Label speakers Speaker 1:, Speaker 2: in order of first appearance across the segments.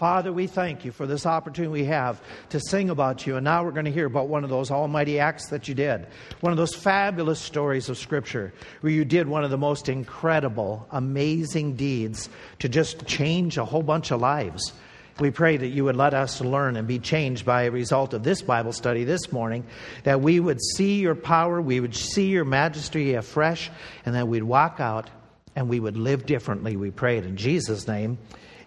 Speaker 1: Father, we thank you for this opportunity we have to sing about you. And now we're going to hear about one of those almighty acts that you did, one of those fabulous stories of Scripture where you did one of the most incredible, amazing deeds to just change a whole bunch of lives. We pray that you would let us learn and be changed by a result of this Bible study this morning, that we would see your power, we would see your majesty afresh, and that we'd walk out and we would live differently. We pray it in Jesus' name.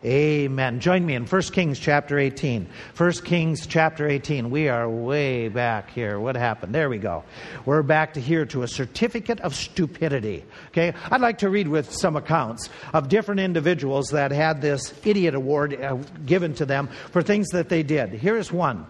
Speaker 1: Amen. Join me in 1 Kings chapter 18. 1 Kings chapter 18. We are way back here. What happened? There we go. We're back to here to a certificate of stupidity. Okay? I'd like to read with some accounts of different individuals that had this idiot award uh, given to them for things that they did. Here's one.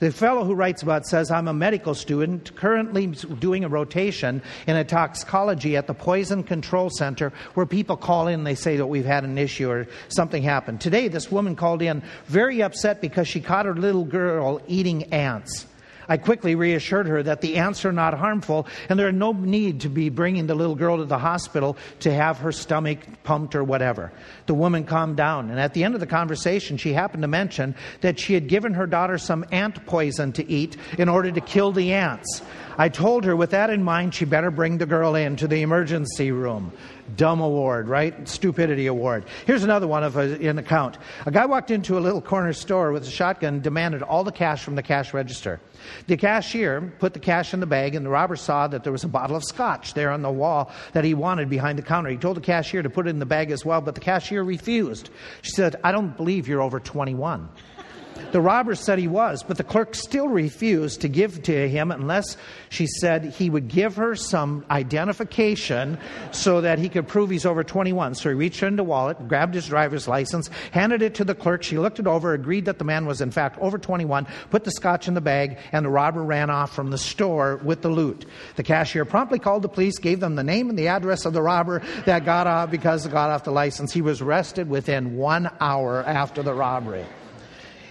Speaker 1: The fellow who writes about says, I'm a medical student currently doing a rotation in a toxicology at the Poison Control Center where people call in and they say that we've had an issue or something happened. Today, this woman called in very upset because she caught her little girl eating ants. I quickly reassured her that the ants are not harmful and there is no need to be bringing the little girl to the hospital to have her stomach pumped or whatever. The woman calmed down, and at the end of the conversation, she happened to mention that she had given her daughter some ant poison to eat in order to kill the ants. I told her with that in mind, she better bring the girl in to the emergency room. Dumb award, right? Stupidity award. Here's another one of a, an account. A guy walked into a little corner store with a shotgun, demanded all the cash from the cash register. The cashier put the cash in the bag, and the robber saw that there was a bottle of scotch there on the wall that he wanted behind the counter. He told the cashier to put it in the bag as well, but the cashier refused. She said, I don't believe you're over 21. The robber said he was, but the clerk still refused to give to him unless she said he would give her some identification so that he could prove he's over 21. So he reached into wallet, grabbed his driver's license, handed it to the clerk. She looked it over, agreed that the man was in fact over 21, put the scotch in the bag, and the robber ran off from the store with the loot. The cashier promptly called the police, gave them the name and the address of the robber that got off because got off the license. He was arrested within one hour after the robbery.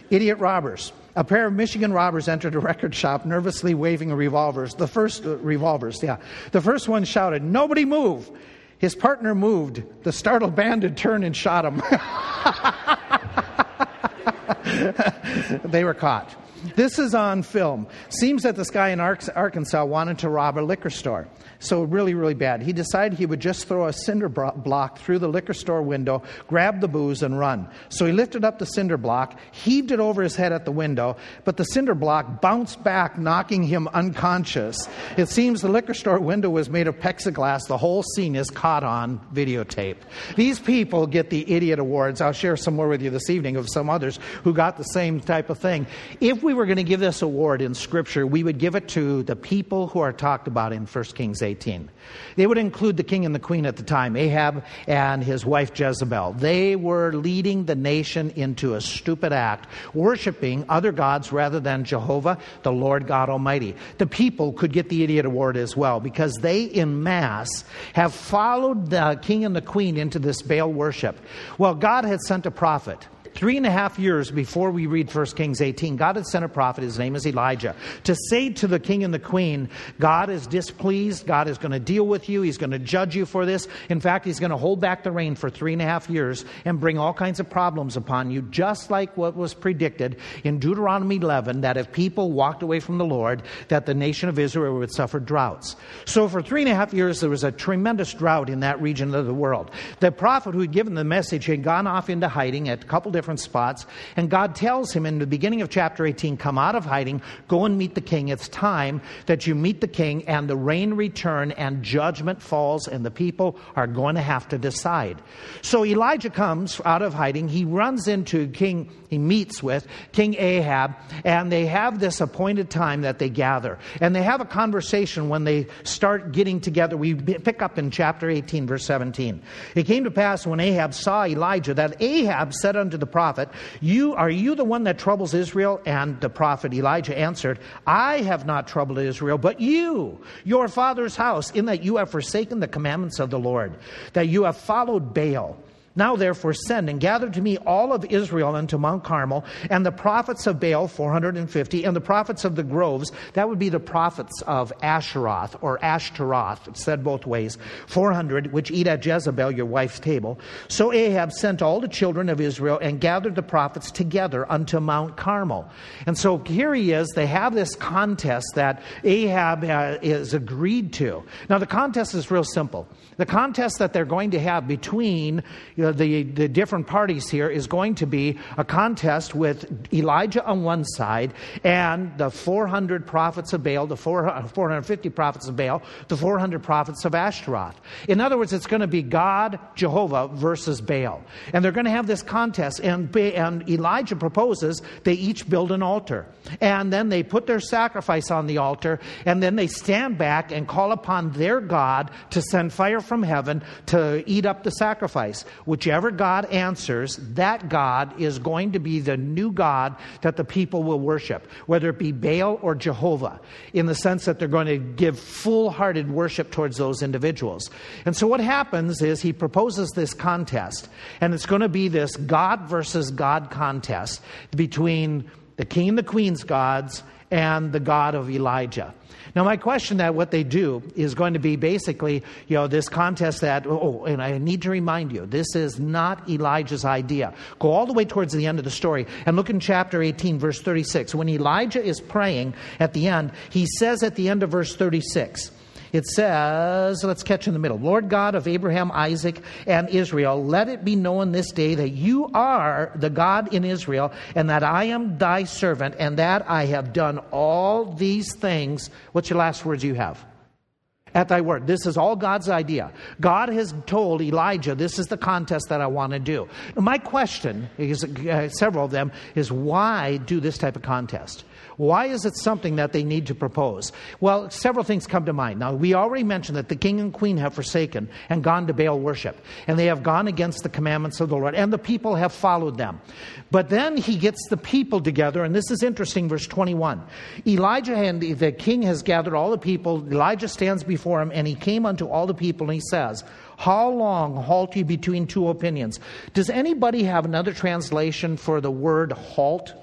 Speaker 1: Idiot robbers. A pair of Michigan robbers entered a record shop nervously waving revolvers. The first uh, revolvers, yeah. The first one shouted, "Nobody move." His partner moved. The startled bandit turned and shot him. they were caught. This is on film. Seems that this guy in Arkansas wanted to rob a liquor store. So, really, really bad. He decided he would just throw a cinder block through the liquor store window, grab the booze, and run. So, he lifted up the cinder block, heaved it over his head at the window, but the cinder block bounced back, knocking him unconscious. It seems the liquor store window was made of plexiglass. The whole scene is caught on videotape. These people get the idiot awards. I'll share some more with you this evening of some others who got the same type of thing. If we were going to give this award in Scripture, we would give it to the people who are talked about in 1 Kings 18. They would include the king and the queen at the time, Ahab and his wife Jezebel. They were leading the nation into a stupid act, worshiping other gods rather than Jehovah, the Lord God Almighty. The people could get the idiot award as well because they, in mass, have followed the king and the queen into this Baal worship. Well, God had sent a prophet Three and a half years before we read 1 Kings 18, God had sent a prophet, his name is Elijah, to say to the king and the queen, God is displeased, God is going to deal with you, he's going to judge you for this. In fact, he's going to hold back the rain for three and a half years and bring all kinds of problems upon you, just like what was predicted in Deuteronomy 11 that if people walked away from the Lord, that the nation of Israel would suffer droughts. So for three and a half years, there was a tremendous drought in that region of the world. The prophet who had given the message had gone off into hiding at a couple different different spots. And God tells him in the beginning of chapter 18 come out of hiding, go and meet the king. It's time that you meet the king, and the rain return, and judgment falls, and the people are going to have to decide. So Elijah comes out of hiding. He runs into King, he meets with King Ahab, and they have this appointed time that they gather. And they have a conversation when they start getting together. We pick up in chapter 18, verse 17. It came to pass when Ahab saw Elijah that Ahab said unto the prophet, you, Are you the one that troubles Israel? And the prophet Elijah answered, I have not troubled Israel, but you, your father's house, in that you have forsaken the commandments of the Lord, that you have followed Baal Now, therefore, send and gather to me all of Israel unto Mount Carmel, and the prophets of Baal, 450, and the prophets of the groves, that would be the prophets of Asheroth or Ashtaroth, it's said both ways, 400, which eat at Jezebel, your wife's table. So Ahab sent all the children of Israel and gathered the prophets together unto Mount Carmel. And so here he is, they have this contest that Ahab uh, is agreed to. Now, the contest is real simple. The contest that they're going to have between you the, the different parties here is going to be a contest with Elijah on one side and the 400 prophets of Baal, the 450 uh, prophets of Baal, the 400 prophets of Ashtaroth. In other words, it's going to be God, Jehovah versus Baal. And they're going to have this contest, and, and Elijah proposes they each build an altar. And then they put their sacrifice on the altar, and then they stand back and call upon their God to send fire from heaven to eat up the sacrifice. Whichever God answers, that God is going to be the new God that the people will worship, whether it be Baal or Jehovah, in the sense that they're going to give full hearted worship towards those individuals. And so what happens is he proposes this contest, and it's going to be this God versus God contest between the king and the queen's gods and the God of Elijah. Now, my question that what they do is going to be basically, you know, this contest that, oh, and I need to remind you, this is not Elijah's idea. Go all the way towards the end of the story and look in chapter 18, verse 36. When Elijah is praying at the end, he says at the end of verse 36, it says, let's catch in the middle Lord God of Abraham, Isaac, and Israel, let it be known this day that you are the God in Israel, and that I am thy servant, and that I have done all these things. What's your last words you have? At thy word. This is all God's idea. God has told Elijah, this is the contest that I want to do. My question, is, uh, several of them, is why do this type of contest? Why is it something that they need to propose? Well, several things come to mind. Now, we already mentioned that the king and queen have forsaken and gone to Baal worship, and they have gone against the commandments of the Lord, and the people have followed them. But then he gets the people together, and this is interesting, verse 21. Elijah and the king has gathered all the people. Elijah stands before him, and he came unto all the people, and he says, How long halt you between two opinions? Does anybody have another translation for the word halt?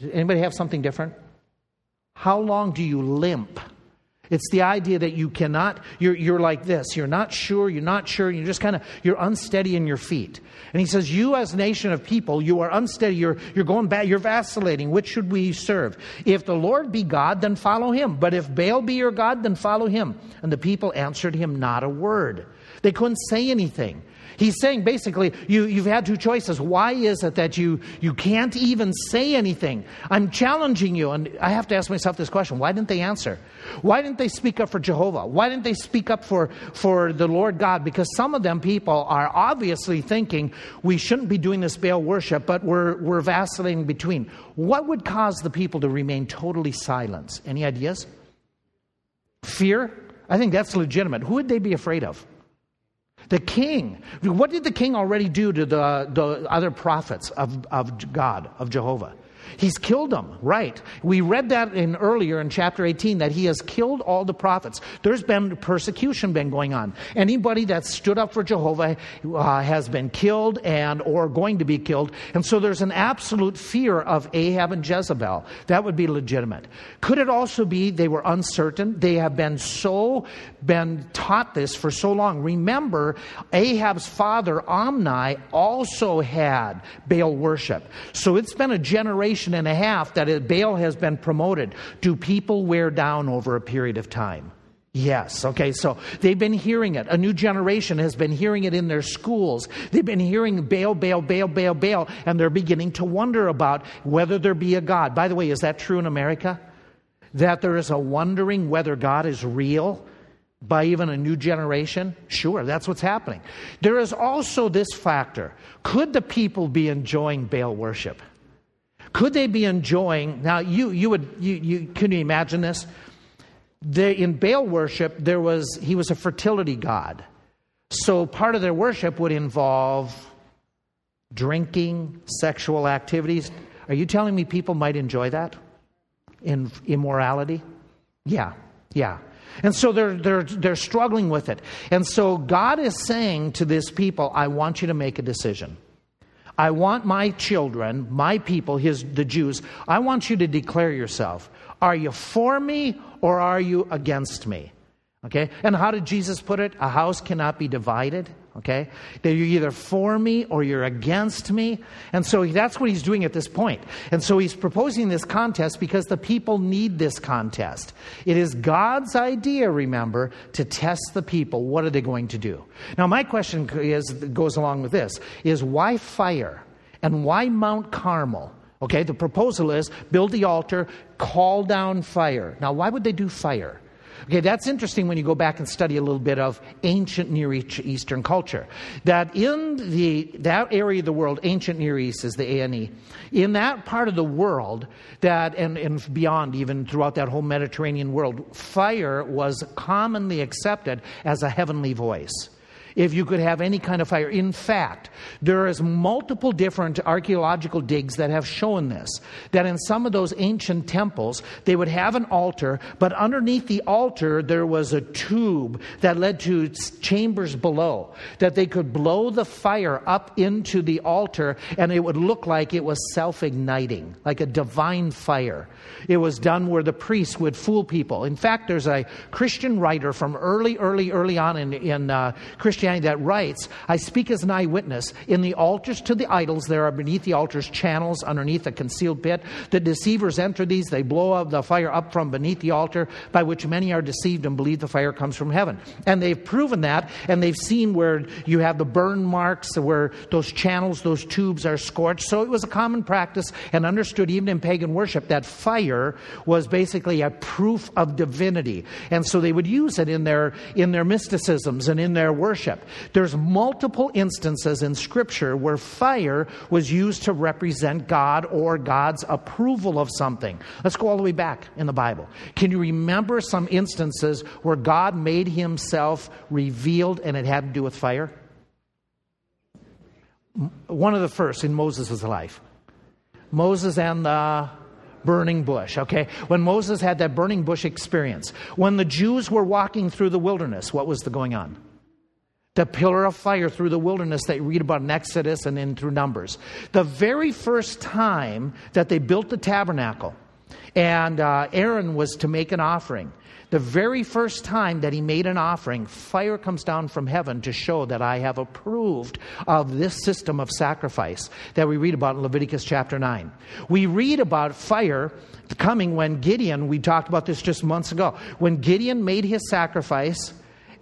Speaker 1: Anybody have something different? How long do you limp? It's the idea that you cannot, you're, you're like this. You're not sure, you're not sure, you're just kind of, you're unsteady in your feet. And he says, You as nation of people, you are unsteady, you're, you're going back, you're vacillating. Which should we serve? If the Lord be God, then follow him. But if Baal be your God, then follow him. And the people answered him not a word. They couldn't say anything. He's saying basically, you, you've had two choices. Why is it that you, you can't even say anything? I'm challenging you, and I have to ask myself this question why didn't they answer? Why didn't they speak up for Jehovah? Why didn't they speak up for, for the Lord God? Because some of them people are obviously thinking we shouldn't be doing this Baal worship, but we're, we're vacillating between. What would cause the people to remain totally silent? Any ideas? Fear? I think that's legitimate. Who would they be afraid of? The king. What did the king already do to the, the other prophets of, of God, of Jehovah? He's killed them, right? We read that in earlier in chapter 18 that he has killed all the prophets. There's been persecution been going on. Anybody that stood up for Jehovah uh, has been killed and or going to be killed. And so there's an absolute fear of Ahab and Jezebel. That would be legitimate. Could it also be they were uncertain? They have been so been taught this for so long. Remember, Ahab's father Omri also had Baal worship. So it's been a generation generation and a half that Baal has been promoted. Do people wear down over a period of time? Yes. Okay. So they've been hearing it. A new generation has been hearing it in their schools. They've been hearing Baal, Baal, Baal, Baal, Baal, and they're beginning to wonder about whether there be a God. By the way, is that true in America? That there is a wondering whether God is real by even a new generation? Sure, that's what's happening. There is also this factor. Could the people be enjoying Baal worship? Could they be enjoying? Now, you, you would, you, you, can you imagine this? They, in Baal worship, there was, he was a fertility god. So part of their worship would involve drinking, sexual activities. Are you telling me people might enjoy that? In immorality? Yeah, yeah. And so they're, they're, they're struggling with it. And so God is saying to this people, I want you to make a decision. I want my children, my people, his, the Jews, I want you to declare yourself. Are you for me or are you against me? Okay? And how did Jesus put it? A house cannot be divided. Okay? That you're either for me or you're against me. And so that's what he's doing at this point. And so he's proposing this contest because the people need this contest. It is God's idea, remember, to test the people. What are they going to do? Now, my question is, goes along with this is why fire? And why Mount Carmel? Okay, the proposal is build the altar, call down fire. Now, why would they do fire? Okay, that's interesting when you go back and study a little bit of ancient Near Eastern culture. That in the that area of the world, ancient Near East is the ANE, in that part of the world, that and, and beyond, even throughout that whole Mediterranean world, fire was commonly accepted as a heavenly voice if you could have any kind of fire. In fact, there is multiple different archaeological digs that have shown this. That in some of those ancient temples, they would have an altar, but underneath the altar there was a tube that led to chambers below. That they could blow the fire up into the altar, and it would look like it was self-igniting, like a divine fire. It was done where the priests would fool people. In fact, there's a Christian writer from early, early, early on in, in uh, Christianity That writes, I speak as an eyewitness. In the altars to the idols, there are beneath the altars channels underneath a concealed pit. The deceivers enter these, they blow up the fire up from beneath the altar, by which many are deceived and believe the fire comes from heaven. And they've proven that, and they've seen where you have the burn marks, where those channels, those tubes are scorched. So it was a common practice and understood even in pagan worship that fire was basically a proof of divinity. And so they would use it in their, in their mysticisms and in their worship. There's multiple instances in Scripture where fire was used to represent God or God's approval of something. Let's go all the way back in the Bible. Can you remember some instances where God made himself revealed and it had to do with fire? One of the first in Moses' life. Moses and the burning bush, okay? When Moses had that burning bush experience, when the Jews were walking through the wilderness, what was the going on? The pillar of fire through the wilderness that you read about in Exodus and then through Numbers. The very first time that they built the tabernacle, and uh, Aaron was to make an offering. The very first time that he made an offering, fire comes down from heaven to show that I have approved of this system of sacrifice that we read about in Leviticus chapter 9. We read about fire coming when Gideon, we talked about this just months ago, when Gideon made his sacrifice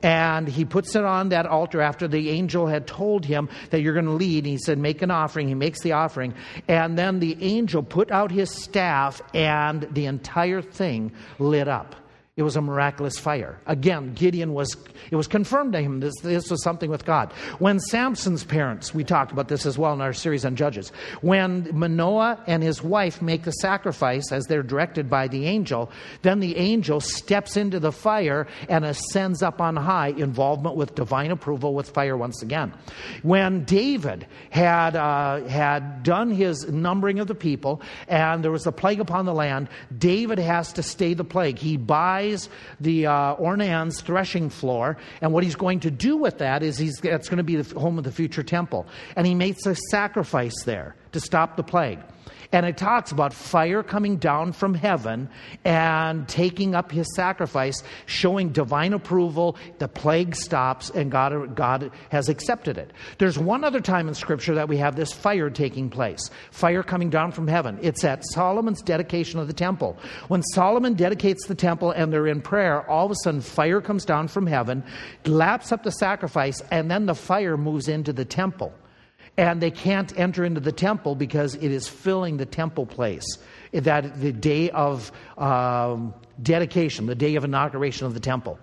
Speaker 1: and he puts it on that altar after the angel had told him that you're going to lead. And he said, Make an offering. He makes the offering. And then the angel put out his staff, and the entire thing lit up. It was a miraculous fire. Again, Gideon was, it was confirmed to him this, this was something with God. When Samson's parents, we talked about this as well in our series on Judges, when Manoah and his wife make the sacrifice as they're directed by the angel, then the angel steps into the fire and ascends up on high, involvement with divine approval with fire once again. When David had, uh, had done his numbering of the people and there was a plague upon the land, David has to stay the plague. He buys buys the uh, Ornan's threshing floor, and what he's going to do with that is he's, that's going to be the home of the future temple. And he makes a sacrifice there to stop the plague. And it talks about fire coming down from heaven and taking up his sacrifice, showing divine approval. The plague stops, and God, God has accepted it. There's one other time in Scripture that we have this fire taking place fire coming down from heaven. It's at Solomon's dedication of the temple. When Solomon dedicates the temple and they're in prayer, all of a sudden fire comes down from heaven, laps up the sacrifice, and then the fire moves into the temple and they can't enter into the temple because it is filling the temple place. That the day of um, dedication, the day of inauguration of the temple.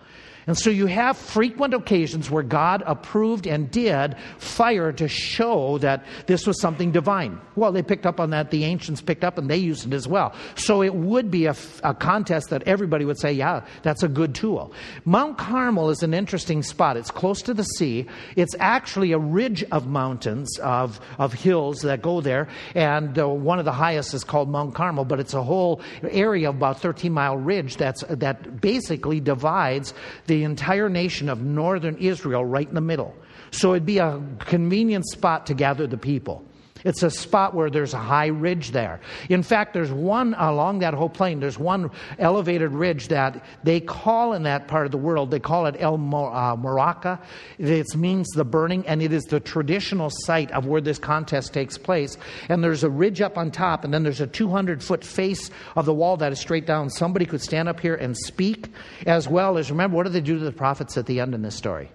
Speaker 1: And so you have frequent occasions where God approved and did fire to show that this was something divine. Well, they picked up on that, the ancients picked up, and they used it as well. So it would be a, a contest that everybody would say, yeah, that's a good tool. Mount Carmel is an interesting spot. It's close to the sea. It's actually a ridge of mountains, of, of hills that go there, and uh, one of the highest is called Mount Carmel, but it's a whole area of about 13 mile ridge that's, that basically divides the the entire nation of northern Israel right in the middle. So it'd be a convenient spot to gather the people. It's a spot where there's a high ridge there. In fact, there's one along that whole plain, there's one elevated ridge that they call in that part of the world, they call it El uh, Moraka. It means the burning, and it is the traditional site of where this contest takes place. And there's a ridge up on top, and then there's a 200 foot face of the wall that is straight down. Somebody could stand up here and speak, as well as remember, what do they do to the prophets at the end in this story?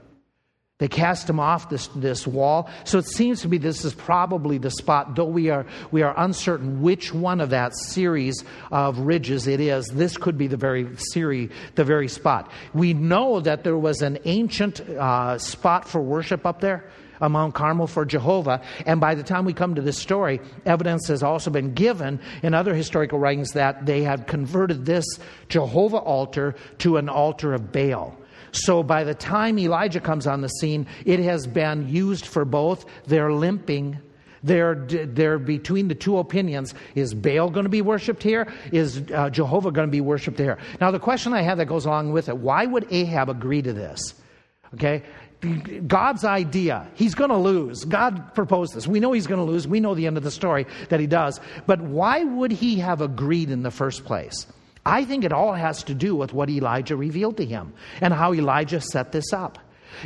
Speaker 1: They cast him off this, this wall. So it seems to me this is probably the spot, though we are, we are uncertain which one of that series of ridges it is. This could be the very series, the very spot. We know that there was an ancient uh, spot for worship up there. Uh, Mount Carmel for Jehovah. And by the time we come to this story, evidence has also been given in other historical writings that they had converted this Jehovah altar to an altar of Baal. So by the time Elijah comes on the scene, it has been used for both. They're limping. They're, they're between the two opinions. Is Baal going to be worshiped here? Is uh, Jehovah going to be worshiped here? Now, the question I have that goes along with it why would Ahab agree to this? Okay? God's idea. He's going to lose. God proposed this. We know he's going to lose. We know the end of the story that he does. But why would he have agreed in the first place? I think it all has to do with what Elijah revealed to him and how Elijah set this up.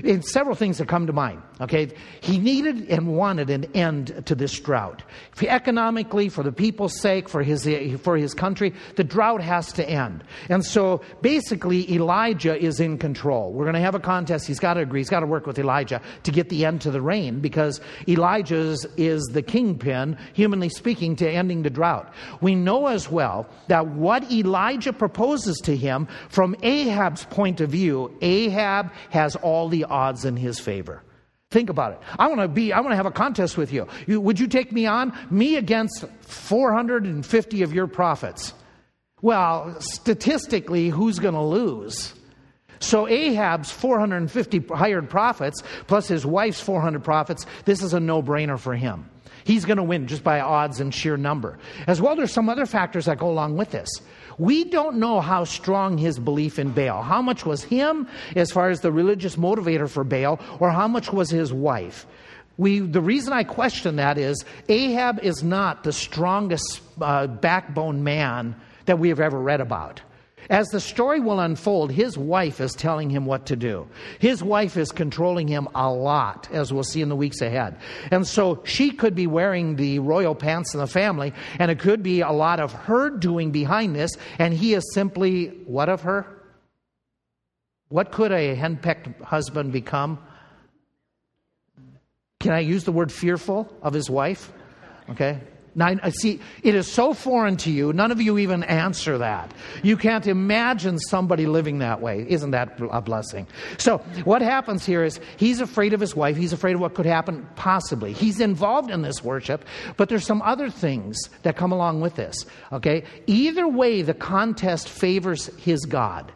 Speaker 1: And several things that come to mind. Okay, he needed and wanted an end to this drought. Economically, for the people's sake, for his for his country, the drought has to end. And so, basically, Elijah is in control. We're going to have a contest. He's got to agree. He's got to work with Elijah to get the end to the rain because Elijah is the kingpin, humanly speaking, to ending the drought. We know as well that what Elijah proposes to him, from Ahab's point of view, Ahab has all the odds in his favor. Think about it. I want to be, I want to have a contest with you. you. Would you take me on? Me against 450 of your prophets. Well, statistically, who's going to lose? So Ahab's 450 hired prophets, plus his wife's 400 prophets, this is a no brainer for him. He's going to win just by odds and sheer number. As well, there's some other factors that go along with this. We don't know how strong his belief in Baal. How much was him as far as the religious motivator for Baal, or how much was his wife? We, the reason I question that is Ahab is not the strongest uh, backbone man that we have ever read about. As the story will unfold, his wife is telling him what to do. His wife is controlling him a lot, as we'll see in the weeks ahead. And so she could be wearing the royal pants in the family, and it could be a lot of her doing behind this, and he is simply what of her? What could a henpecked husband become? Can I use the word fearful of his wife? Okay. Now, uh, see, it is so foreign to you, none of you even answer that. You can't imagine somebody living that way. Isn't that a blessing? So, what happens here is he's afraid of his wife. He's afraid of what could happen, possibly. He's involved in this worship, but there's some other things that come along with this. Okay? Either way, the contest favors his God.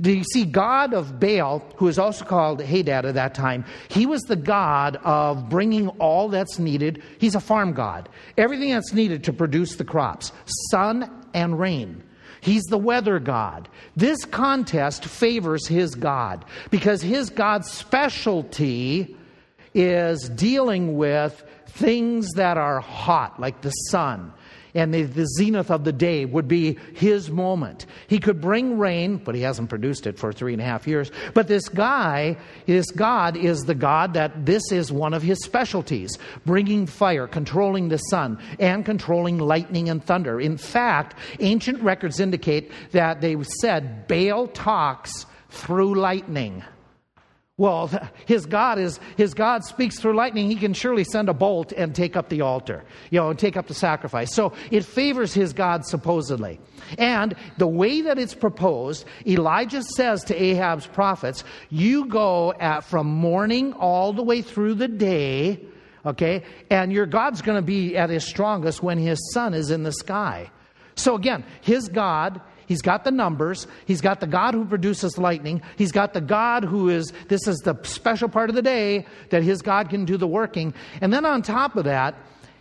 Speaker 1: Do you see, God of Baal, who is also called Hadad at that time, he was the God of bringing all that's needed. He's a farm God. Everything that's needed to produce the crops sun and rain. He's the weather God. This contest favors his God because his God's specialty is dealing with things that are hot, like the sun and the, the zenith of the day would be his moment. He could bring rain, but he hasn't produced it for three and a half years. But this guy, this God, is the God that this is one of his specialties bringing fire, controlling the sun, and controlling lightning and thunder. In fact, ancient records indicate that they said Baal talks through lightning. Well, his God is his God speaks through lightning. He can surely send a bolt and take up the altar, you know, and take up the sacrifice. So it favors his God supposedly. And the way that it's proposed, Elijah says to Ahab's prophets, "You go at from morning all the way through the day, okay, and your God's going to be at his strongest when his sun is in the sky." So again, his God He's got the numbers. He's got the God who produces lightning. He's got the God who is, this is the special part of the day that his God can do the working. And then on top of that,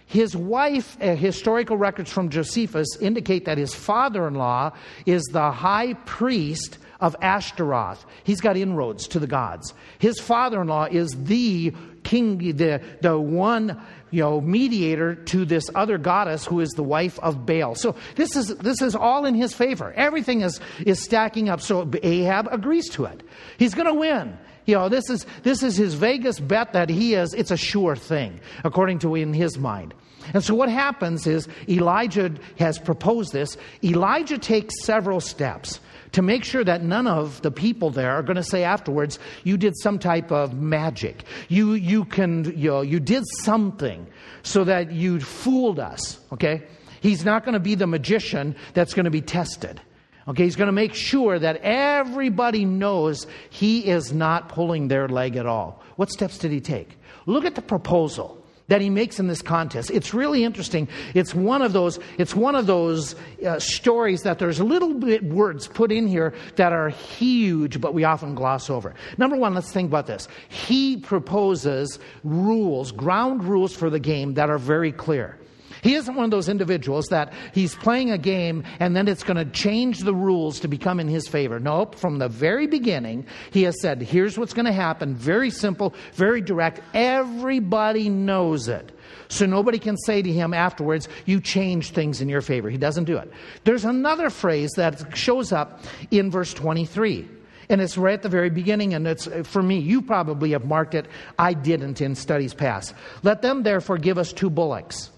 Speaker 1: his wife, uh, historical records from Josephus indicate that his father in law is the high priest of Ashtaroth. He's got inroads to the gods. His father in law is the king, the, the one you know, mediator to this other goddess who is the wife of Baal. So this is, this is all in his favor. Everything is, is stacking up. So Ahab agrees to it. He's going to win. You know, this is, this is his Vegas bet that he is, it's a sure thing, according to in his mind. And so what happens is Elijah has proposed this. Elijah takes several steps to make sure that none of the people there are going to say afterwards, you did some type of magic. You, you, can, you, know, you did something so that you fooled us, okay? He's not going to be the magician that's going to be tested. Okay, he's going to make sure that everybody knows he is not pulling their leg at all. What steps did he take? Look at the proposal that he makes in this contest. It's really interesting. It's one of those, it's one of those uh, stories that there's little bit words put in here that are huge, but we often gloss over. Number one, let's think about this. He proposes rules, ground rules for the game that are very clear. He isn't one of those individuals that he's playing a game and then it's going to change the rules to become in his favor. Nope. From the very beginning, he has said, here's what's going to happen. Very simple, very direct. Everybody knows it. So nobody can say to him afterwards, you changed things in your favor. He doesn't do it. There's another phrase that shows up in verse 23. And it's right at the very beginning, and it's uh, for me, you probably have marked it. I didn't in studies past. Let them therefore give us two bullocks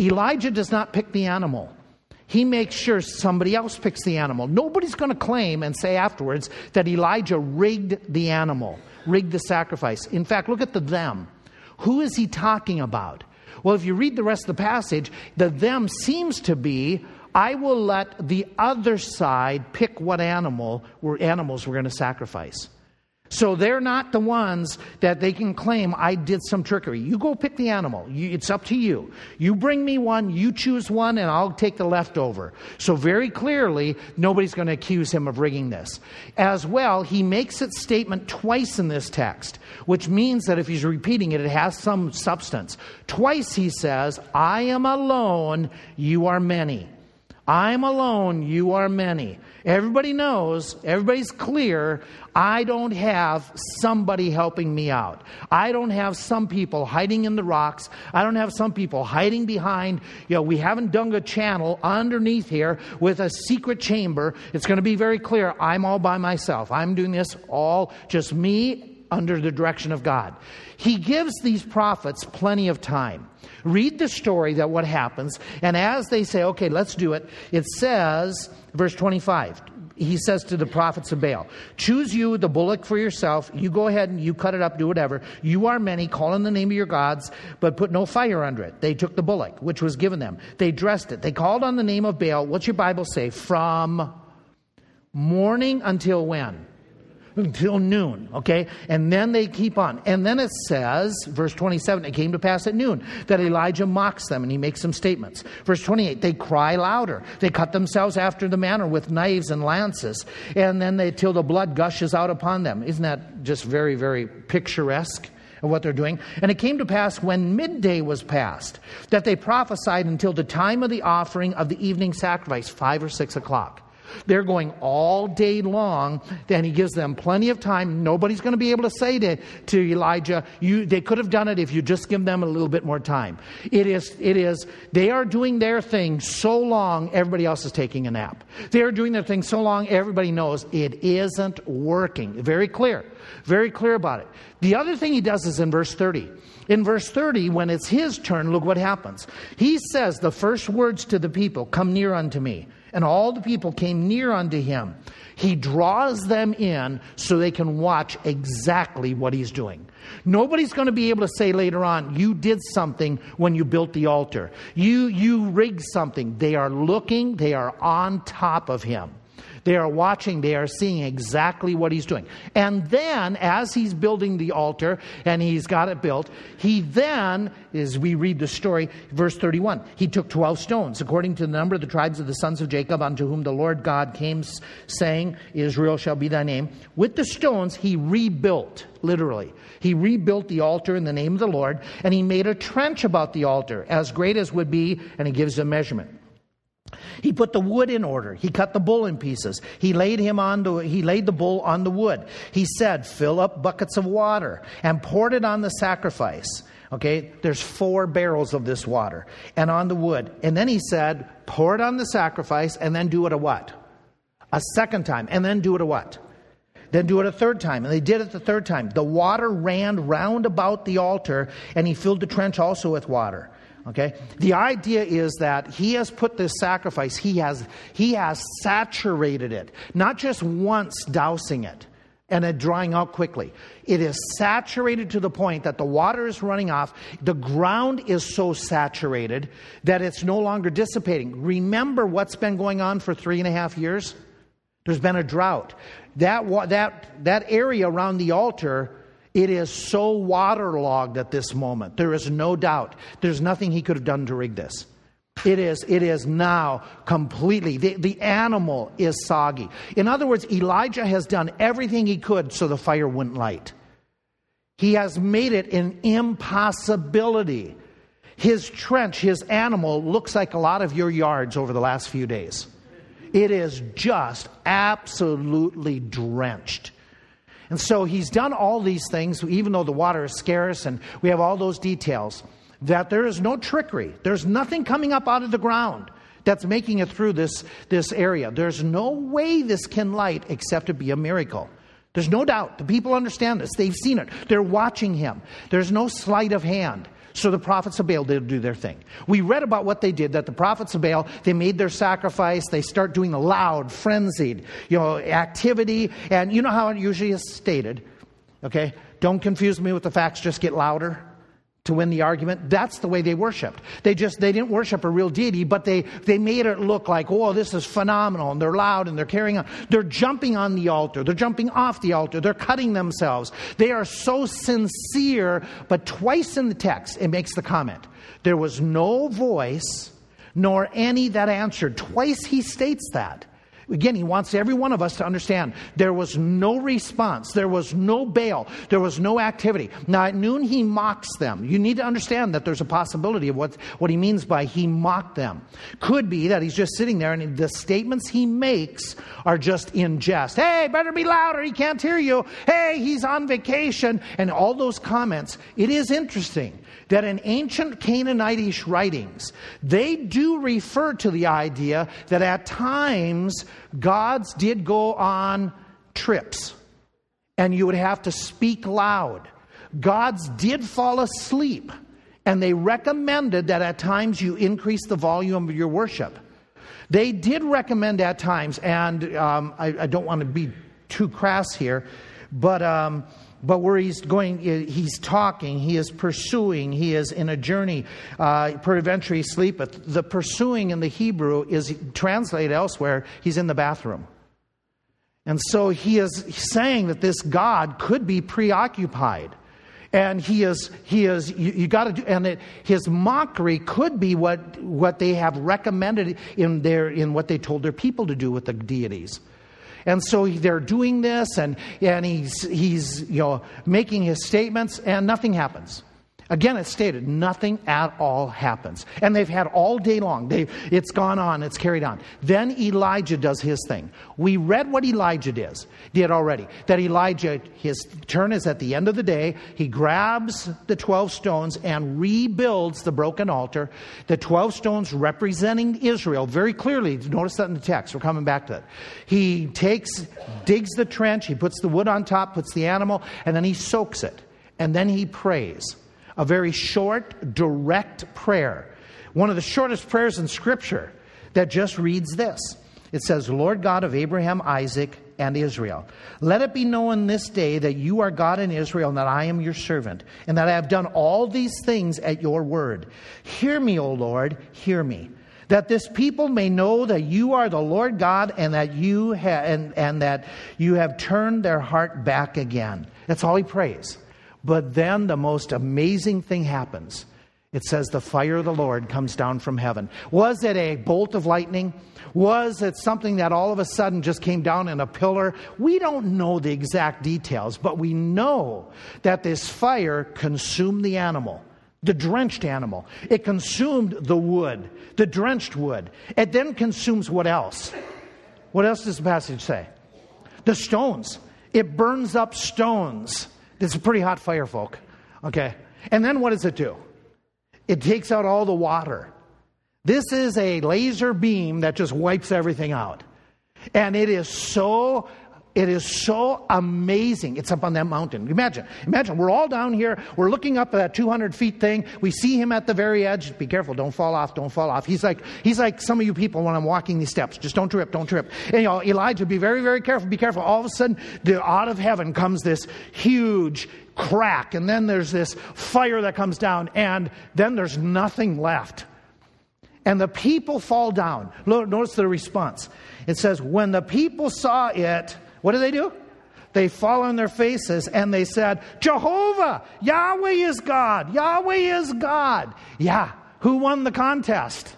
Speaker 1: Elijah does not pick the animal. He makes sure somebody else picks the animal. Nobody's going to claim and say afterwards that Elijah rigged the animal, rigged the sacrifice. In fact, look at the them. Who is he talking about? Well, if you read the rest of the passage, the them seems to be I will let the other side pick what animal or animals we're going to sacrifice. So they're not the ones that they can claim I did some trickery. You go pick the animal. You, it's up to you. You bring me one, you choose one, and I'll take the leftover. So very clearly, nobody's going to accuse him of rigging this. As well, he makes its statement twice in this text, which means that if he's repeating it, it has some substance. Twice he says, I am alone, you are many. I'm alone, you are many. Everybody knows, everybody's clear, I don't have somebody helping me out. I don't have some people hiding in the rocks. I don't have some people hiding behind, you know, we haven't dug a channel underneath here with a secret chamber. It's going to be very clear I'm all by myself. I'm doing this all just me under the direction of God. He gives these prophets plenty of time. Read the story that what happens, and as they say, okay, let's do it, it says, verse 25, he says to the prophets of Baal, Choose you the bullock for yourself. You go ahead and you cut it up, do whatever. You are many, call in the name of your gods, but put no fire under it. They took the bullock, which was given them. They dressed it. They called on the name of Baal. What's your Bible say? From morning until when? Until noon, okay? And then they keep on. And then it says, verse 27, it came to pass at noon that Elijah mocks them and he makes some statements. Verse 28, they cry louder. They cut themselves after the manner with knives and lances. And then they, till the blood gushes out upon them. Isn't that just very, very picturesque? Of what they're doing. And it came to pass when midday was past that they prophesied until the time of the offering of the evening sacrifice, five or six o'clock. They're going all day long. Then he gives them plenty of time. Nobody's going to be able to say to, to Elijah, you, they could have done it if you just give them a little bit more time. It is, it is, they are doing their thing so long, everybody else is taking a nap. They are doing their thing so long, everybody knows it isn't working. Very clear. Very clear about it. The other thing he does is in verse 30. In verse 30, when it's his turn, look what happens. He says the first words to the people, Come near unto me. And all the people came near unto him. He draws them in so they can watch exactly what he's doing. Nobody's going to be able to say later on, you did something when you built the altar. You, you rigged something. They are looking, they are on top of him. They are watching, they are seeing exactly what he's doing. And then, as he's building the altar and he's got it built, he then, as we read the story, verse 31, he took 12 stones, according to the number of the tribes of the sons of Jacob, unto whom the Lord God came, saying, Israel shall be thy name. With the stones, he rebuilt, literally. He rebuilt the altar in the name of the Lord, and he made a trench about the altar, as great as would be, and he gives a measurement. He put the wood in order. He cut the bull in pieces. He laid him on the, he laid the bull on the wood. He said, fill up buckets of water and poured it on the sacrifice. Okay, there's four barrels of this water and on the wood. And then he said, pour it on the sacrifice and then do it a what? A second time. And then do it a what? Then do it a third time. And they did it the third time. The water ran round about the altar and he filled the trench also with water. Okay? The idea is that he has put this sacrifice, he has, he has saturated it, not just once dousing it and it drying out quickly. It is saturated to the point that the water is running off. The ground is so saturated that it's no longer dissipating. Remember what's been going on for three and a half years? There's been a drought. That, that, that area around the altar it is so waterlogged at this moment. There is no doubt. There's nothing he could have done to rig this. It is, it is now completely, the, the animal is soggy. In other words, Elijah has done everything he could so the fire wouldn't light. He has made it an impossibility. His trench, his animal, looks like a lot of your yards over the last few days. It is just absolutely drenched. And so he's done all these things, even though the water is scarce and we have all those details, that there is no trickery. There's nothing coming up out of the ground that's making it through this, this area. There's no way this can light except to be a miracle. There's no doubt. The people understand this. They've seen it. They're watching him. There's no sleight of hand. So the prophets of Baal did do their thing. We read about what they did, that the prophets of Baal, they made their sacrifice, they start doing a loud, frenzied, you know, activity, and you know how it usually is stated, okay? Don't confuse me with the facts, just get louder to win the argument. That's the way they worshiped. They just they didn't worship a real deity, but they they made it look like, oh, this is phenomenal, and they're loud and they're carrying on. They're jumping on the altar, they're jumping off the altar, they're cutting themselves. They are so sincere, but twice in the text it makes the comment. There was no voice nor any that answered. Twice he states that. Again, he wants every one of us to understand there was no response, there was no bail, there was no activity. Now, at noon, he mocks them. You need to understand that there's a possibility of what, what he means by he mocked them. Could be that he's just sitting there and the statements he makes are just in jest. Hey, better be louder, he can't hear you. Hey, he's on vacation. And all those comments. It is interesting that in ancient Canaanitish writings, they do refer to the idea that at times gods did go on trips and you would have to speak loud. Gods did fall asleep and they recommended that at times you increase the volume of your worship. They did recommend at times, and um, I, I, don't want to be too crass here, but. Um, but where he's going, he's talking, he is pursuing, he is in a journey. Uh, peradventure he sleepeth. The pursuing in the Hebrew is translated elsewhere, he's in the bathroom. And so he is saying that this God could be preoccupied. And he is, he is, you, you got to do, and it, his mockery could be what, what they have recommended in their, in what they told their people to do with the deities. And so they're doing this, and, and he's, he's you know, making his statements, and nothing happens. Again, it's stated, nothing at all happens. And they've had all day long. They, it's gone on, it's carried on. Then Elijah does his thing. We read what Elijah does, did already. That Elijah, his turn is at the end of the day. He grabs the 12 stones and rebuilds the broken altar. The 12 stones representing Israel very clearly. Notice that in the text. We're coming back to it. He takes, digs the trench, he puts the wood on top, puts the animal, and then he soaks it. And then he prays a very short, direct prayer. One of the shortest prayers in Scripture that just reads this it says, Lord God of Abraham, Isaac, and Israel. Let it be known this day that you are God in Israel, and that I am your servant, and that I have done all these things at your word. Hear me, O Lord, hear me. That this people may know that you are the Lord God and that you ha- and, and that you have turned their heart back again. That's all he prays. But then the most amazing thing happens. It says the fire of the Lord comes down from heaven. Was it a bolt of lightning? Was it something that all of a sudden just came down in a pillar? We don't know the exact details, but we know that this fire consumed the animal, the drenched animal. It consumed the wood, the drenched wood. It then consumes what else? What else does the passage say? The stones. It burns up stones. It's a pretty hot fire, folk. Okay. And then what does it do? It takes out all the water. This is a laser beam that just wipes everything out. And it is so it is so amazing. It's up on that mountain. Imagine, imagine, we're all down here. We're looking up at that 200 feet thing. We see him at the very edge. Be careful, don't fall off, don't fall off. He's like, he's like some of you people when I'm walking these steps. Just don't trip, don't trip. And you know, Elijah, be very, very careful, be careful. All of a sudden, out of heaven comes this huge crack, and then there's this fire that comes down, and then there's nothing left and the people fall down. Notice the response. It says, When the people saw it, what do they do? They fall on their faces and they said, Jehovah, Yahweh is God, Yahweh is God. Yeah, who won the contest?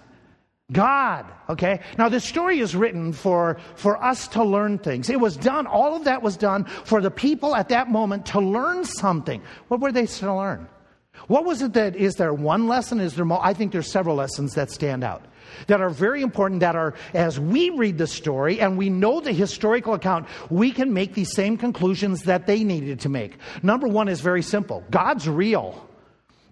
Speaker 1: God. Okay? Now, this story is written for, for us to learn things. It was done, all of that was done for the people at that moment to learn something. What were they to learn? What was it that, is there one lesson? Is there more? I think there's several lessons that stand out that are very important that are as we read the story and we know the historical account we can make these same conclusions that they needed to make. Number one is very simple. God's real.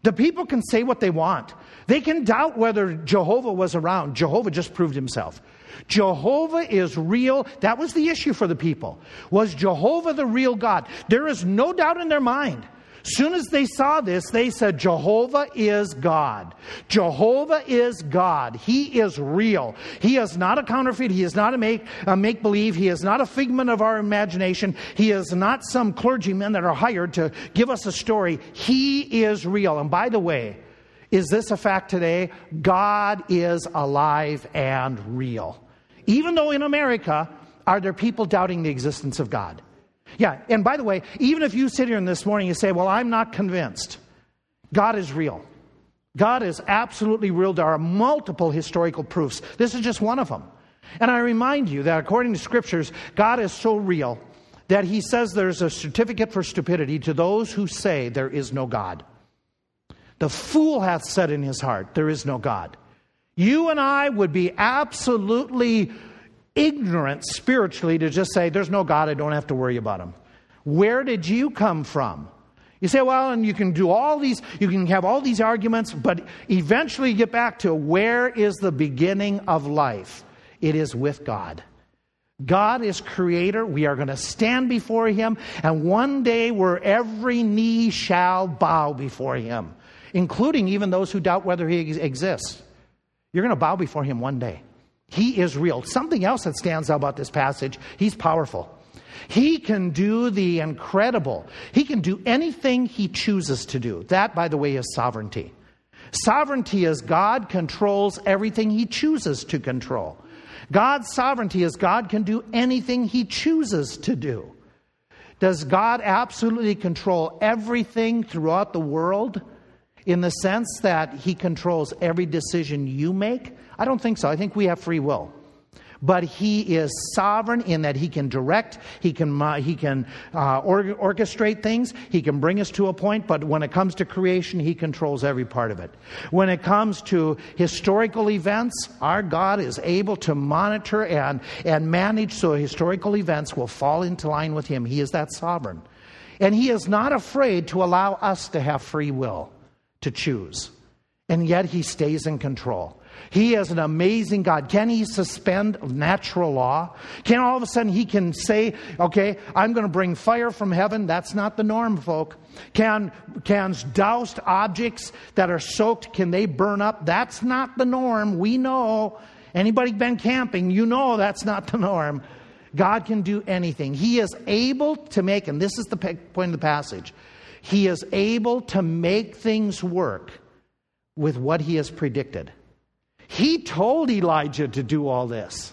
Speaker 1: The people can say what they want. They can doubt whether jehovah was around. Jehovah just proved himself. Jehovah is real. That was the issue for the people. Was Jehovah the real God? There is no doubt in their mind Soon as they saw this, they said, Jehovah is God. Jehovah is God. He is real. He is not a counterfeit. He is not a make, a make believe. He is not a figment of our imagination. He is not some clergymen that are hired to give us a story. He is real. And by the way, is this a fact today? God is alive and real. Even though in America, are there people doubting the existence of God? Yeah, and by the way, even if you sit here in this morning and say, Well, I'm not convinced, God is real. God is absolutely real. There are multiple historical proofs. This is just one of them. And I remind you that according to scriptures, God is so real that he says there's a certificate for stupidity to those who say there is no God. The fool hath said in his heart, There is no God. You and I would be absolutely ignorant spiritually to just say, There's no God, I don't have to worry about him. Where did you come from? You say, well, and you can do all these, you can have all these arguments, but eventually you get back to where is the beginning of life? It is with God. God is creator. We are going to stand before him, and one day where every knee shall bow before him, including even those who doubt whether he exists. You're going to bow before him one day. He is real. Something else that stands out about this passage, he's powerful. He can do the incredible. He can do anything he chooses to do. That, by the way, is sovereignty. Sovereignty is God controls everything he chooses to control. God's sovereignty is God can do anything he chooses to do. Does God absolutely control everything throughout the world in the sense that he controls every decision you make? I don't think so. I think we have free will. But he is sovereign in that he can direct, he can, uh, he can uh, or- orchestrate things, he can bring us to a point, but when it comes to creation, he controls every part of it. When it comes to historical events, our God is able to monitor and, and manage so historical events will fall into line with him. He is that sovereign. And he is not afraid to allow us to have free will to choose. And yet he stays in control. He is an amazing God. Can he suspend natural law? Can all of a sudden he can say, okay, I'm going to bring fire from heaven? That's not the norm, folk. Can, can doused objects that are soaked, can they burn up? That's not the norm. We know. Anybody been camping, you know that's not the norm. God can do anything. He is able to make, and this is the point of the passage, He is able to make things work with what He has predicted. He told Elijah to do all this.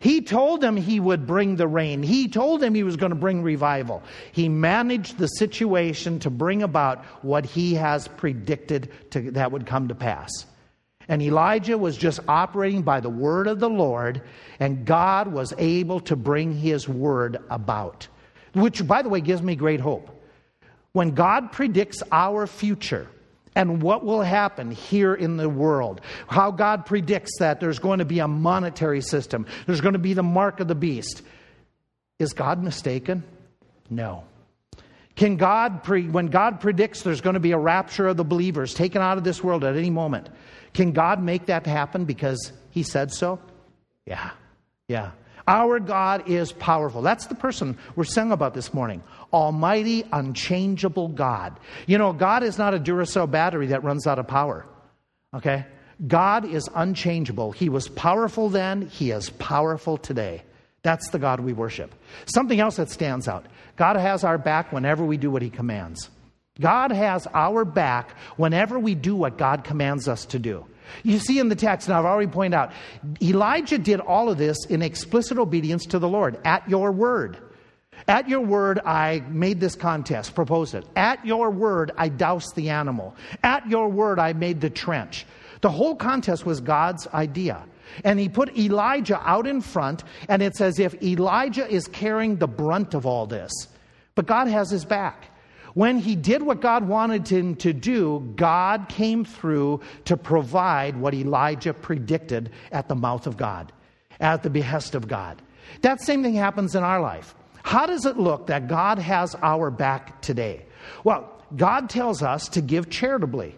Speaker 1: He told him he would bring the rain. He told him he was going to bring revival. He managed the situation to bring about what he has predicted to, that would come to pass. And Elijah was just operating by the word of the Lord, and God was able to bring his word about. Which, by the way, gives me great hope. When God predicts our future, and what will happen here in the world. How God predicts that there's going to be a monetary system, there's going to be the mark of the beast. Is God mistaken? No. Can God, pre- when God predicts there's going to be a rapture of the believers taken out of this world at any moment, can God make that happen because He said so? Yeah, yeah. Our God is powerful. That's the person we're saying about this morning. Almighty, unchangeable God. You know, God is not a Duracell battery that runs out of power. Okay? God is unchangeable. He was powerful then, He is powerful today. That's the God we worship. Something else that stands out God has our back whenever we do what He commands. God has our back whenever we do what God commands us to do. You see in the text, and I've already pointed out, Elijah did all of this in explicit obedience to the Lord. At your word. At your word, I made this contest, proposed it. At your word, I doused the animal. At your word, I made the trench. The whole contest was God's idea. And he put Elijah out in front, and it's as if Elijah is carrying the brunt of all this. But God has his back. When he did what God wanted him to do, God came through to provide what Elijah predicted at the mouth of God, at the behest of God. That same thing happens in our life. How does it look that God has our back today? Well, God tells us to give charitably,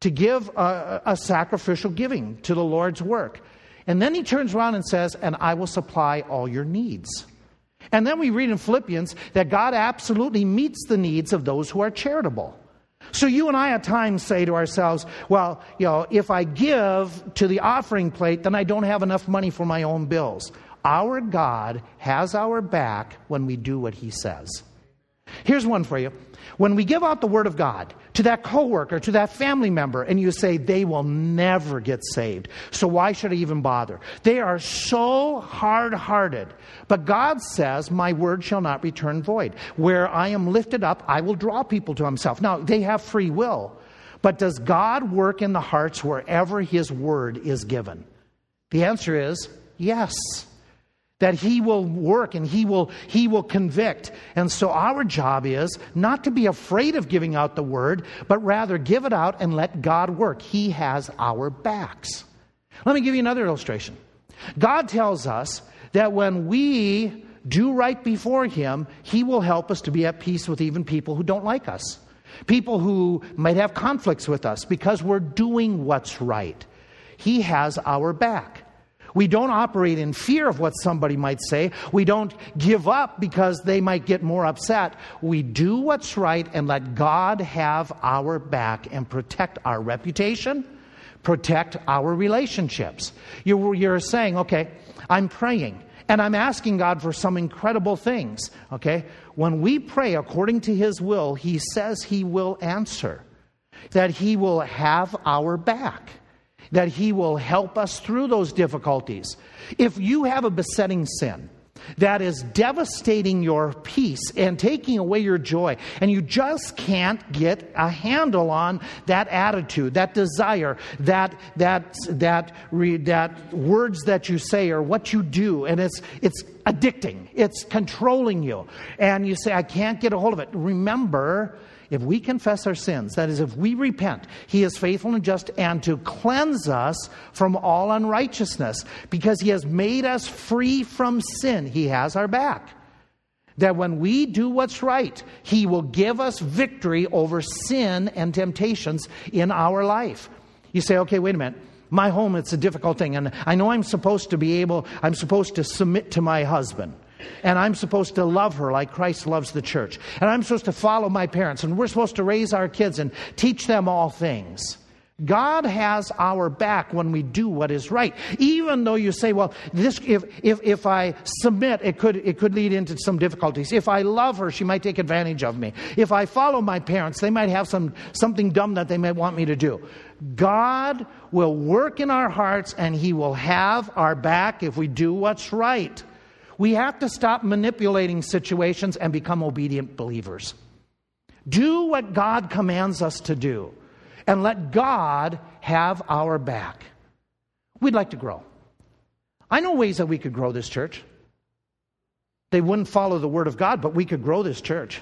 Speaker 1: to give a, a sacrificial giving to the Lord's work. And then he turns around and says, And I will supply all your needs. And then we read in Philippians that God absolutely meets the needs of those who are charitable. So you and I at times say to ourselves, well, you know, if I give to the offering plate, then I don't have enough money for my own bills. Our God has our back when we do what he says. Here's one for you. When we give out the word of God to that coworker, to that family member, and you say they will never get saved, so why should I even bother? They are so hard hearted. But God says, My word shall not return void. Where I am lifted up, I will draw people to Himself. Now, they have free will. But does God work in the hearts wherever His word is given? The answer is yes that he will work and he will he will convict. And so our job is not to be afraid of giving out the word but rather give it out and let god work. He has our backs. Let me give you another illustration. God tells us that when we do right before him he will help us to be at peace with even people who don't like us. People who might have conflicts with us because we're doing what's right. He has our back we don't operate in fear of what somebody might say. We don't give up because they might get more upset. We do what's right and let God have our back and protect our reputation, protect our relationships. You're, you're saying, okay, I'm praying and I'm asking God for some incredible things. Okay? When we pray according to His will, He says He will answer, that He will have our back that He will help us through those difficulties. If you have a besetting sin, that is devastating your peace and taking away your joy. And you just can't get a handle on that attitude, that desire, that that that that words that you say or what you do, and it's it's addicting. It's controlling you, and you say, "I can't get a hold of it." Remember if we confess our sins, that is, if we repent, He is faithful and just and to cleanse us from all unrighteousness because He has made us free from sin. He has our back. That when we do what's right, He will give us victory over sin and temptations in our life. You say, okay, wait a minute my home it's a difficult thing and i know i'm supposed to be able i'm supposed to submit to my husband and I'm supposed to love her like Christ loves the church. And I'm supposed to follow my parents. And we're supposed to raise our kids and teach them all things. God has our back when we do what is right. Even though you say, well, this, if, if, if I submit, it could, it could lead into some difficulties. If I love her, she might take advantage of me. If I follow my parents, they might have some, something dumb that they might want me to do. God will work in our hearts and He will have our back if we do what's right. We have to stop manipulating situations and become obedient believers. Do what God commands us to do and let God have our back. We'd like to grow. I know ways that we could grow this church. They wouldn't follow the Word of God, but we could grow this church.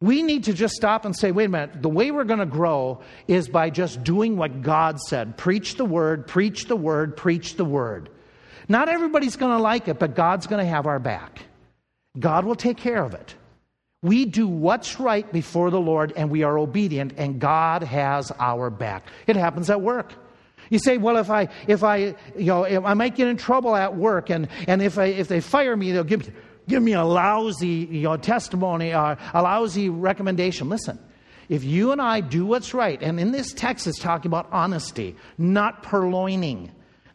Speaker 1: We need to just stop and say, wait a minute, the way we're going to grow is by just doing what God said. Preach the Word, preach the Word, preach the Word. Not everybody's going to like it, but God's going to have our back. God will take care of it. We do what's right before the Lord and we are obedient, and God has our back. It happens at work. You say, well, if I, if I, you know, I might get in trouble at work, and, and if, I, if they fire me, they'll give, me, give me a lousy you know, testimony, or a lousy recommendation. Listen, if you and I do what's right, and in this text it's talking about honesty, not purloining,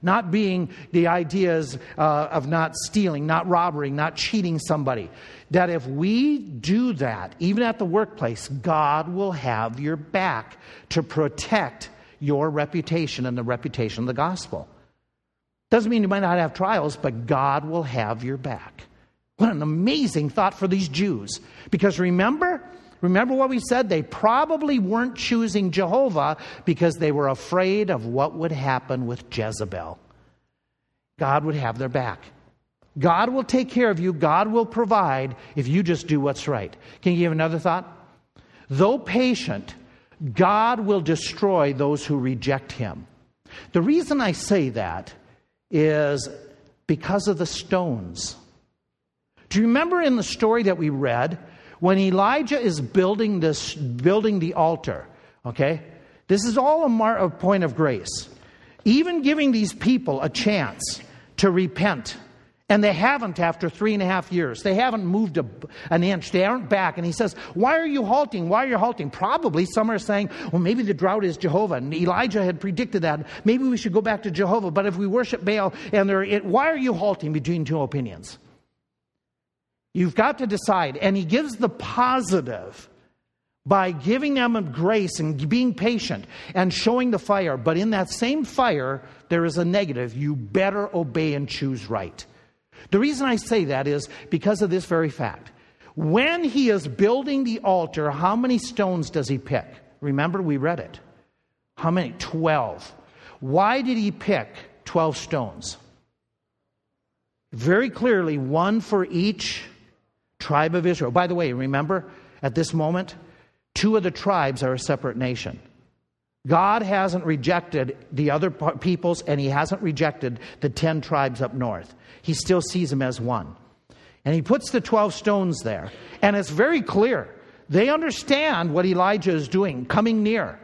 Speaker 1: not being the ideas uh, of not stealing, not robbing, not cheating somebody. That if we do that, even at the workplace, God will have your back to protect your reputation and the reputation of the gospel. Doesn't mean you might not have trials, but God will have your back. What an amazing thought for these Jews. Because remember, remember what we said? They probably weren't choosing Jehovah because they were afraid of what would happen with Jezebel. God would have their back. God will take care of you. God will provide if you just do what's right. Can you give another thought? Though patient, God will destroy those who reject him. The reason I say that is because of the stones. Do you remember in the story that we read when Elijah is building this building the altar, okay? This is all a, mar- a point of grace. Even giving these people a chance to repent and they haven't after three and a half years. They haven't moved a, an inch. They aren't back. And he says, Why are you halting? Why are you halting? Probably some are saying, Well, maybe the drought is Jehovah. And Elijah had predicted that. Maybe we should go back to Jehovah. But if we worship Baal, and they're, it, why are you halting between two opinions? You've got to decide. And he gives the positive by giving them grace and being patient and showing the fire. But in that same fire, there is a negative. You better obey and choose right. The reason I say that is because of this very fact. When he is building the altar, how many stones does he pick? Remember, we read it. How many? Twelve. Why did he pick 12 stones? Very clearly, one for each tribe of Israel. By the way, remember, at this moment, two of the tribes are a separate nation. God hasn't rejected the other peoples, and He hasn't rejected the 10 tribes up north. He still sees them as one. And He puts the 12 stones there. And it's very clear. They understand what Elijah is doing, coming near.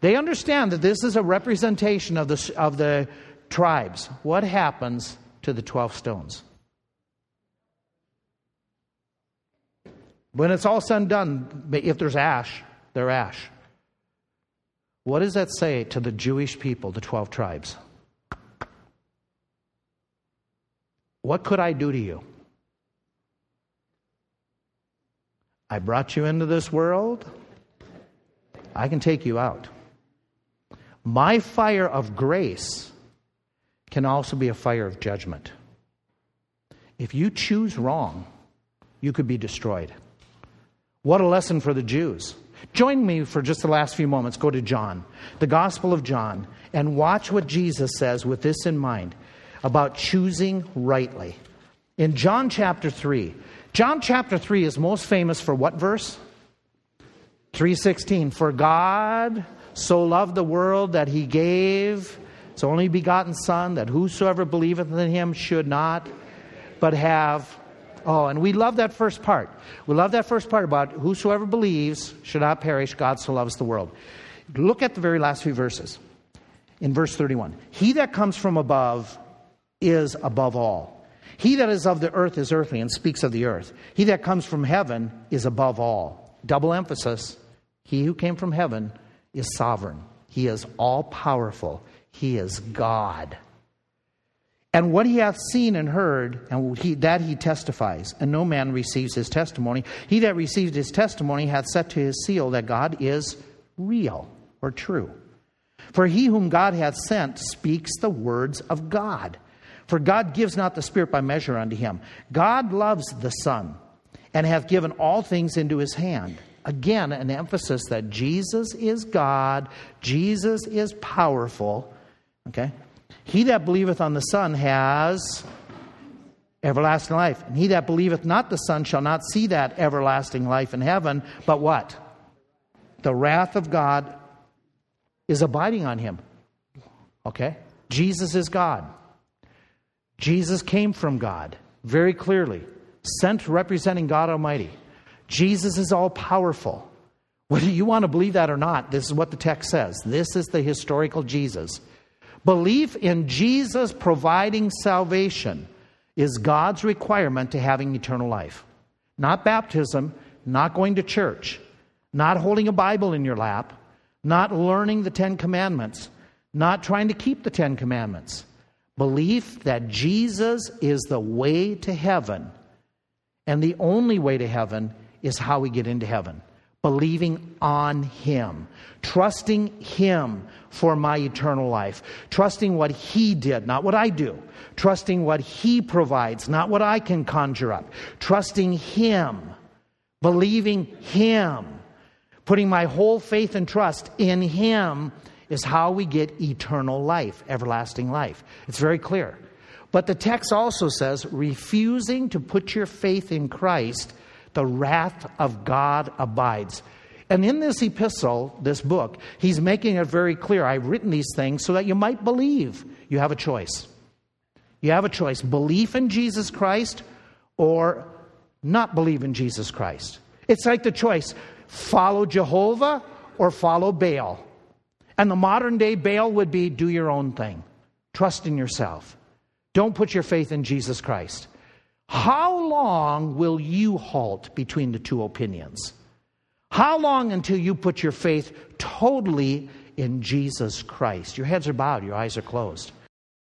Speaker 1: They understand that this is a representation of the, of the tribes. What happens to the 12 stones? When it's all said and done, if there's ash, they're ash. What does that say to the Jewish people, the 12 tribes? What could I do to you? I brought you into this world. I can take you out. My fire of grace can also be a fire of judgment. If you choose wrong, you could be destroyed. What a lesson for the Jews. Join me for just the last few moments. Go to John, the Gospel of John, and watch what Jesus says with this in mind about choosing rightly. In John chapter 3, John chapter 3 is most famous for what verse? 316. For God so loved the world that he gave his only begotten Son, that whosoever believeth in him should not, but have Oh, and we love that first part. We love that first part about whosoever believes should not perish, God so loves the world. Look at the very last few verses. In verse 31, he that comes from above is above all. He that is of the earth is earthly and speaks of the earth. He that comes from heaven is above all. Double emphasis. He who came from heaven is sovereign. He is all powerful. He is God. And what he hath seen and heard, and he, that he testifies, and no man receives his testimony. He that received his testimony hath set to his seal that God is real or true. For he whom God hath sent speaks the words of God. For God gives not the Spirit by measure unto him. God loves the Son, and hath given all things into his hand. Again, an emphasis that Jesus is God, Jesus is powerful. Okay? He that believeth on the Son has everlasting life. And he that believeth not the Son shall not see that everlasting life in heaven, but what? The wrath of God is abiding on him. Okay? Jesus is God. Jesus came from God very clearly, sent representing God Almighty. Jesus is all powerful. Whether you want to believe that or not, this is what the text says. This is the historical Jesus. Belief in Jesus providing salvation is God's requirement to having eternal life. Not baptism, not going to church, not holding a Bible in your lap, not learning the Ten Commandments, not trying to keep the Ten Commandments. Belief that Jesus is the way to heaven, and the only way to heaven is how we get into heaven believing on Him, trusting Him for my eternal life, trusting what He did, not what I do, trusting what He provides, not what I can conjure up, trusting Him, believing Him, putting my whole faith and trust in Him is how we get eternal life, everlasting life. It's very clear. But the text also says refusing to put your faith in Christ the wrath of God abides. And in this epistle, this book, he's making it very clear. I've written these things so that you might believe. You have a choice. You have a choice belief in Jesus Christ or not believe in Jesus Christ. It's like the choice follow Jehovah or follow Baal. And the modern day Baal would be do your own thing, trust in yourself. Don't put your faith in Jesus Christ. How long will you halt between the two opinions? How long until you put your faith totally in Jesus Christ? Your heads are bowed, your eyes are closed.